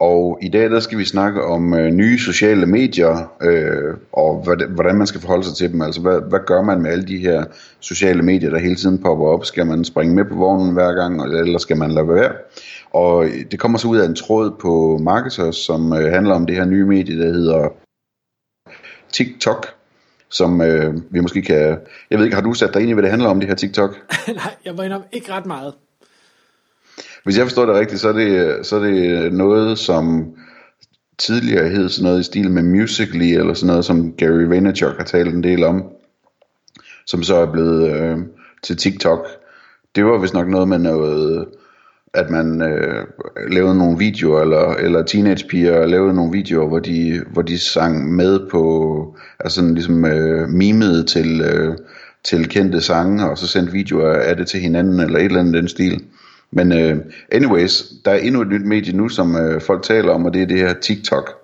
Og i dag der skal vi snakke om øh, nye sociale medier, øh, og hvordan man skal forholde sig til dem. Altså hvad, hvad gør man med alle de her sociale medier, der hele tiden popper op? Skal man springe med på vognen hver gang, eller skal man lade være? Og det kommer så ud af en tråd på Marketers, som øh, handler om det her nye medie, der hedder TikTok som øh, vi måske kan... Jeg ved ikke, har du sat dig ind i, hvad det handler om, det her TikTok? Nej, jeg var indrømme ikke ret meget. Hvis jeg forstår det rigtigt, så er det, så er det noget, som tidligere hed sådan noget i stil med Musical.ly, eller sådan noget, som Gary Vaynerchuk har talt en del om, som så er blevet øh, til TikTok. Det var vist nok noget med noget, at man øh, lavede nogle videoer, eller, eller teenagepiger lavede nogle videoer, hvor de, hvor de sang med på, altså sådan ligesom øh, mimede til, øh, til kendte sange, og så sendte videoer af det til hinanden, eller et eller andet den stil. Men uh, anyways, der er endnu et nyt medie nu, som uh, folk taler om, og det er det her TikTok.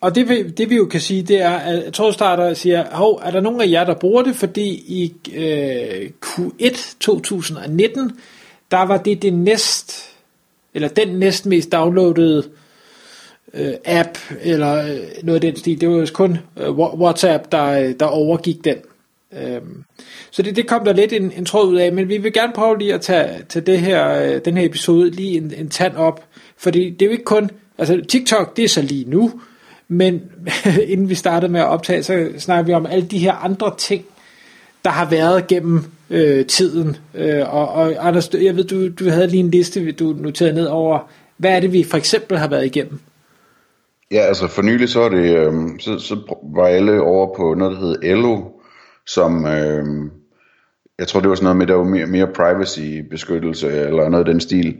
Og det vi, det vi jo kan sige, det er, at trådstarter siger, hov, er der nogen af jer, der bruger det? Fordi i øh, Q1 2019, der var det det næst, eller den næst mest downloadede øh, app, eller øh, noget af den stil. Det var jo kun øh, WhatsApp, der, øh, der overgik den. Øhm, så det, det kom der lidt en, en tråd ud af, men vi vil gerne prøve lige at tage, tage det her, øh, den her episode lige en, en tand op, fordi det er jo ikke kun, altså TikTok det er så lige nu, men inden vi startede med at optage, så snakker vi om alle de her andre ting, der har været gennem øh, tiden. Øh, og, og Anders, jeg ved, du, du havde lige en liste, du noterede ned over, hvad er det, vi for eksempel har været igennem? Ja, altså for nylig så, er det, øh, så, så var alle over på noget, der hedder Elo, som øh, jeg tror det var sådan noget med, der var mere, mere privacy beskyttelse eller noget af den stil,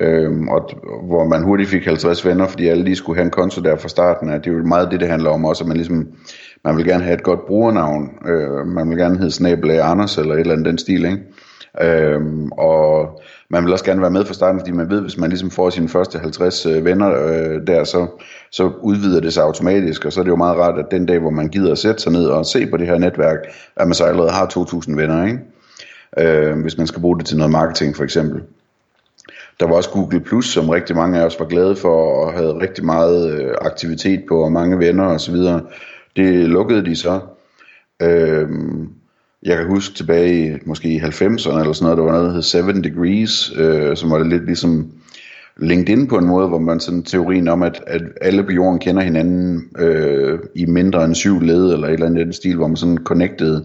øh, og, hvor man hurtigt fik 50 venner, fordi alle lige skulle have en konto der fra starten af. Det er jo meget det, det handler om også, at man ligesom, man vil gerne have et godt brugernavn, øh, man vil gerne hedde Snabel Anders eller et eller andet den stil, ikke? Øhm, og man vil også gerne være med fra starten, fordi man ved, hvis man ligesom får sine første 50 øh, venner øh, der, så, så udvider det sig automatisk, og så er det jo meget rart, at den dag, hvor man gider at sætte sig ned og se på det her netværk, at man så allerede har 2.000 venner, ikke? Øh, hvis man skal bruge det til noget marketing for eksempel. Der var også Google Plus, som rigtig mange af os var glade for, og havde rigtig meget øh, aktivitet på, og mange venner osv. Det lukkede de så. Øhm, jeg kan huske tilbage i måske i 90'erne eller sådan noget, der var noget, der hed Seven Degrees, øh, som var lidt ligesom LinkedIn på en måde, hvor man sådan teorien om, at, at alle på jorden kender hinanden øh, i mindre end syv led, eller et eller andet den stil, hvor man sådan connected.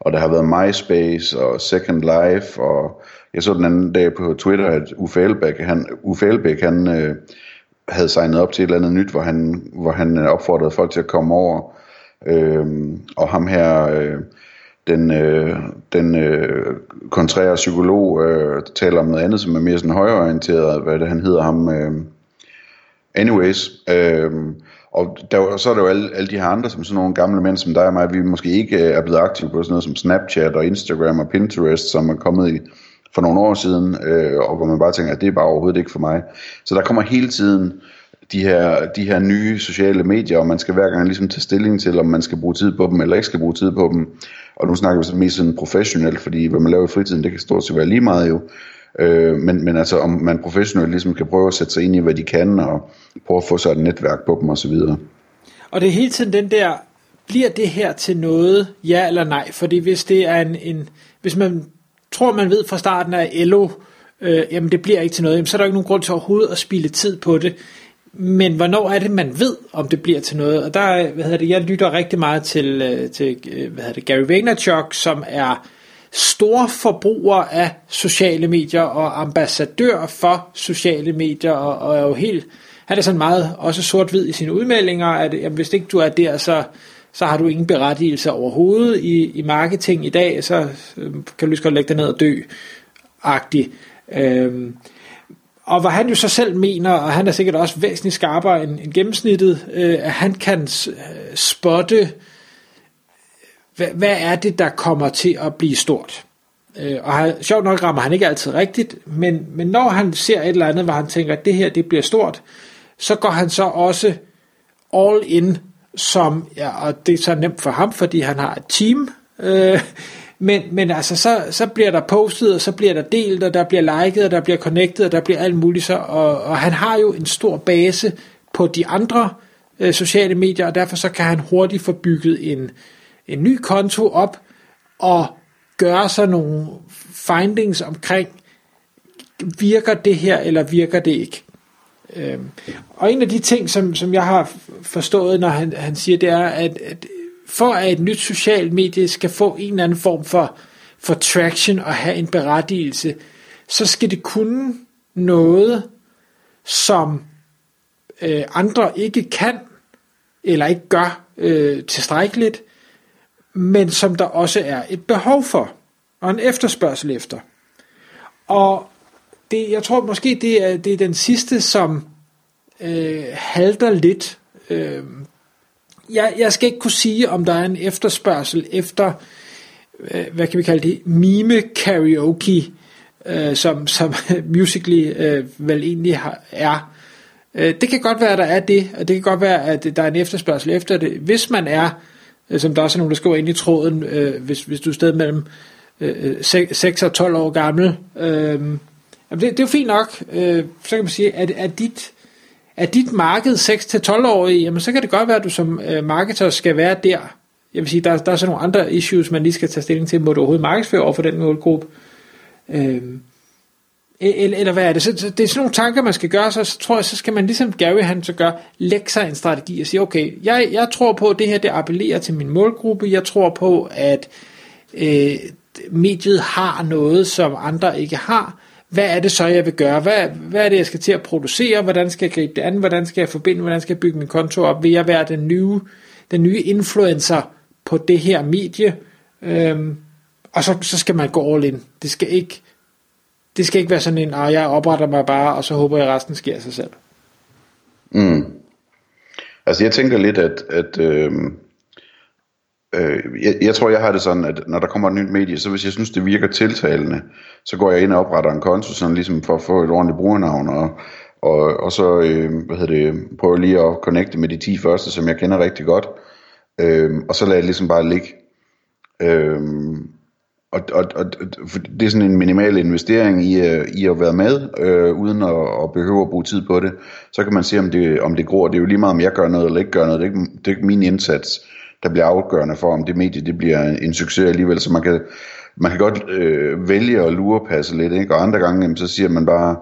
Og der har været MySpace og Second Life, og jeg så den anden dag på Twitter, at Uffe Elbæk, han, Uffe Elbæk, han øh, havde signet op til et eller andet nyt, hvor han, hvor han opfordrede folk til at komme over. Øh, og ham her... Øh, den, øh, den øh, kontrære psykolog øh, taler om noget andet, som er mere sådan højreorienteret, hvad det han hedder ham. Øh, anyways, øh, og der, så er der jo alle, alle de her andre, som sådan nogle gamle mænd som dig og mig, vi måske ikke øh, er blevet aktive på sådan noget som Snapchat og Instagram og Pinterest, som er kommet i for nogle år siden, øh, og hvor man bare tænker, at det er bare overhovedet ikke for mig. Så der kommer hele tiden de her, de her nye sociale medier, og man skal hver gang ligesom tage stilling til, om man skal bruge tid på dem, eller ikke skal bruge tid på dem. Og nu snakker vi så mest sådan professionelt, fordi hvad man laver i fritiden, det kan stort set være lige meget jo. Øh, men, men altså om man professionelt ligesom kan prøve at sætte sig ind i, hvad de kan, og prøve at få sig et netværk på dem osv. Og det er hele tiden den der, bliver det her til noget, ja eller nej? Fordi hvis det er en, en hvis man tror, man ved fra starten af LO, øh, jamen det bliver ikke til noget, jamen, så er der ikke nogen grund til overhovedet at spille tid på det. Men hvornår er det, man ved, om det bliver til noget? Og der, hvad hedder det, jeg lytter rigtig meget til, øh, til øh, hvad hedder det, Gary Vaynerchuk, som er stor forbruger af sociale medier og ambassadør for sociale medier, og, og er jo helt, han er sådan meget også sort-hvid i sine udmeldinger, at jamen, hvis ikke du er der, så, så har du ingen berettigelse overhovedet i, i marketing i dag, så øh, kan du lige så godt lægge dig ned og dø, agtigt. Øhm, og hvad han jo så selv mener, og han er sikkert også væsentligt skarpere end, end gennemsnittet, øh, at han kan øh, spotte, hvad, hvad er det, der kommer til at blive stort? Øh, og han, sjovt nok rammer han ikke altid rigtigt, men, men når han ser et eller andet, hvor han tænker, at det her det bliver stort, så går han så også all in, som, ja, og det er så nemt for ham, fordi han har et team, øh, men, men altså, så, så bliver der postet, og så bliver der delt, og der bliver liket, og der bliver connected, og der bliver alt muligt så, og, og han har jo en stor base på de andre øh, sociale medier, og derfor så kan han hurtigt få bygget en, en ny konto op, og gøre sig nogle findings omkring, virker det her, eller virker det ikke. Øhm, og en af de ting, som, som jeg har forstået, når han, han siger, det er, at, at for at et nyt socialt medie skal få en eller anden form for, for traction og have en berettigelse, så skal det kunne noget, som øh, andre ikke kan, eller ikke gør øh, tilstrækkeligt, men som der også er et behov for, og en efterspørgsel efter. Og det, jeg tror måske, det er, det er den sidste, som øh, halter lidt. Øh, jeg, jeg skal ikke kunne sige, om der er en efterspørgsel efter, øh, hvad kan vi kalde det, mime karaoke, øh, som, som Musically øh, vel egentlig har, er. Øh, det kan godt være, at der er det, og det kan godt være, at der er en efterspørgsel efter det. Hvis man er, øh, som der også er nogen, der skriver ind i tråden, øh, hvis, hvis du er sted mellem øh, øh 6 og 12 år gammel, øh, det, det er jo fint nok, øh, så kan man sige, at, at dit er dit marked 6-12-årige, jamen så kan det godt være, at du som øh, marketer skal være der. Jeg vil sige, der, der er så nogle andre issues, man lige skal tage stilling til. Må du overhovedet markedsføre over for den målgruppe? E- øh, eller, eller hvad er det? Så, så det er sådan nogle tanker, man skal gøre, så, så tror jeg, så skal man ligesom Gary han så gør, lægge sig en strategi og sige, okay, jeg, jeg tror på, at det her det appellerer til min målgruppe, jeg tror på, at øh, mediet har noget, som andre ikke har, hvad er det så, jeg vil gøre? Hvad, hvad er det, jeg skal til at producere? Hvordan skal jeg gribe det an? Hvordan skal jeg forbinde? Hvordan skal jeg bygge min konto op? Vil jeg være den nye, den nye influencer på det her medie? Øhm, og så, så skal man gå all in. Det skal ikke, det skal ikke være sådan en, at jeg opretter mig bare, og så håber jeg, at resten sker af sig selv. Mm. Altså jeg tænker lidt, at, at øh, Øh, jeg, jeg tror, jeg har det sådan, at når der kommer et nyt medie, så hvis jeg synes, det virker tiltalende, så går jeg ind og opretter en konto, sådan ligesom for at få et ordentligt brugernavn, og, og, og så øh, hvad hedder det, prøver lige at connecte med de 10 første, som jeg kender rigtig godt, øh, og så lader jeg ligesom bare ligge. Øh, og, og, og det er sådan en minimal investering i, øh, i at være med, øh, uden at, at behøve at bruge tid på det. Så kan man se, om det, om det gror. Det er jo lige meget, om jeg gør noget eller ikke gør noget. Det er ikke, det er ikke min indsats der bliver afgørende for, om det medie det bliver en succes alligevel. Så man kan, man kan godt øh, vælge at lurepasse lidt, ikke? og andre gange jamen, så siger man bare,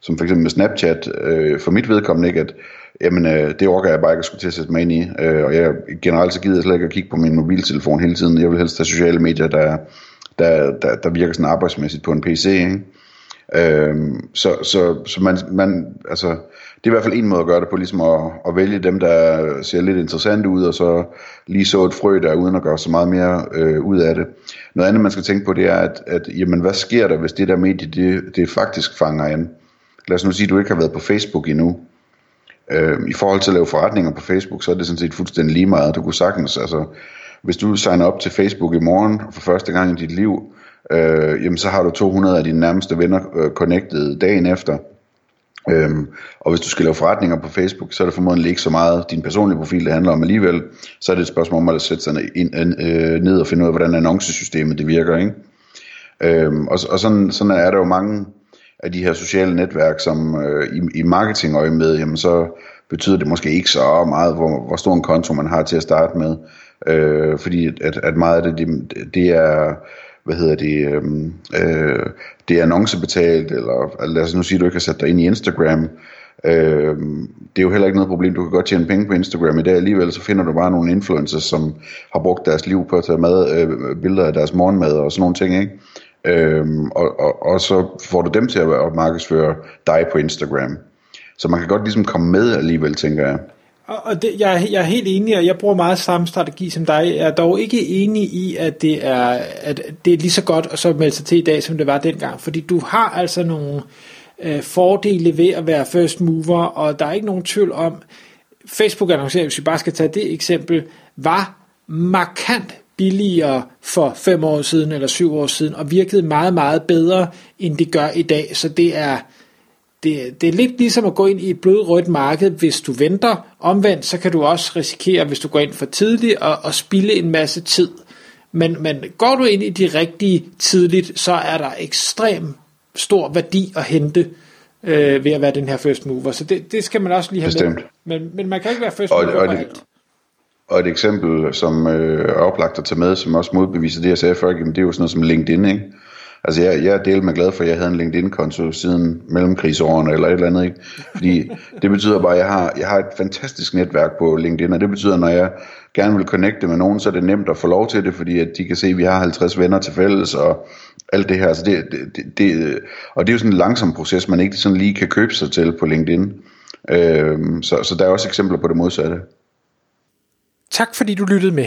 som for eksempel med Snapchat, øh, for mit vedkommende ikke, at jamen, øh, det orker jeg bare ikke at skulle til at sætte mig ind i, øh, og jeg generelt så gider jeg slet ikke at kigge på min mobiltelefon hele tiden. Jeg vil helst have sociale medier, der, der, der, der virker sådan arbejdsmæssigt på en PC, ikke? Øhm, så så, så man, man, altså, det er i hvert fald en måde at gøre det på, ligesom at, at vælge dem, der ser lidt interessant ud, og så lige så et frø der, uden at gøre så meget mere øh, ud af det. Noget andet, man skal tænke på, det er, at, at jamen, hvad sker der, hvis det der medie, det, det faktisk fanger an? Lad os nu sige, at du ikke har været på Facebook endnu. Øh, I forhold til at lave forretninger på Facebook, så er det sådan set fuldstændig lige meget. Du kunne sagtens, altså, hvis du signer op til Facebook i morgen for første gang i dit liv, øh, jamen så har du 200 af dine nærmeste venner øh, connected dagen efter. Øhm, og hvis du skal lave forretninger på Facebook, så er det formodentlig ikke så meget din personlige profil, det handler om alligevel. Så er det et spørgsmål om at sætte sig ind, øh, ned og finde ud af, hvordan annoncesystemet det virker. Ikke? Øhm, og og sådan, sådan er der jo mange af de her sociale netværk, som øh, i, i marketingøje med, jamen så betyder det måske ikke så meget, hvor, hvor stor en konto man har til at starte med. Øh, fordi at, at meget af det, det, det er hvad hedder det, øhm, øh, det er annoncebetalt, eller altså, lad os nu sige, at du ikke har sat dig ind i Instagram. Øh, det er jo heller ikke noget problem, du kan godt tjene penge på Instagram i dag alligevel, så finder du bare nogle influencers, som har brugt deres liv på at tage mad, øh, billeder af deres morgenmad og sådan nogle ting, ikke? Øhm, og, og, og så får du dem til at, at markedsføre dig på Instagram. Så man kan godt ligesom komme med alligevel, tænker jeg. Og det, jeg, jeg er helt enig, og jeg bruger meget samme strategi som dig. Jeg er dog ikke enig i, at det er, at det er lige så godt at så melde sig til i dag, som det var dengang. Fordi du har altså nogle øh, fordele ved at være first mover, og der er ikke nogen tvivl om, Facebook annoncering, hvis vi bare skal tage det eksempel, var markant billigere for fem år siden eller syv år siden, og virkede meget, meget bedre, end det gør i dag. Så det er, det, det er lidt ligesom at gå ind i et blodrødt marked, hvis du venter. Omvendt, så kan du også risikere, hvis du går ind for tidligt, og, og spille en masse tid. Men, men går du ind i de rigtige tidligt, så er der ekstrem stor værdi at hente øh, ved at være den her first mover. Så det, det skal man også lige have Bestemt. med. Men, men man kan ikke være first Og- mover og på det- alt. Og et eksempel, som øh, er oplagt at tage med, som også modbeviser det, jeg sagde før, jamen, det er jo sådan noget som LinkedIn, ikke? Altså, jeg, jeg er delt med glad for, at jeg havde en LinkedIn-konto siden mellemkrigsårene eller et eller andet, ikke? Fordi det betyder bare, at jeg har, jeg har et fantastisk netværk på LinkedIn, og det betyder, at når jeg gerne vil connecte med nogen, så er det nemt at få lov til det, fordi at de kan se, at vi har 50 venner til fælles, og alt det her. Så det, det, det, og det er jo sådan en langsom proces, man ikke sådan lige kan købe sig til på LinkedIn. Øhm, så, så der er også eksempler på det modsatte. Tak fordi du lyttede med.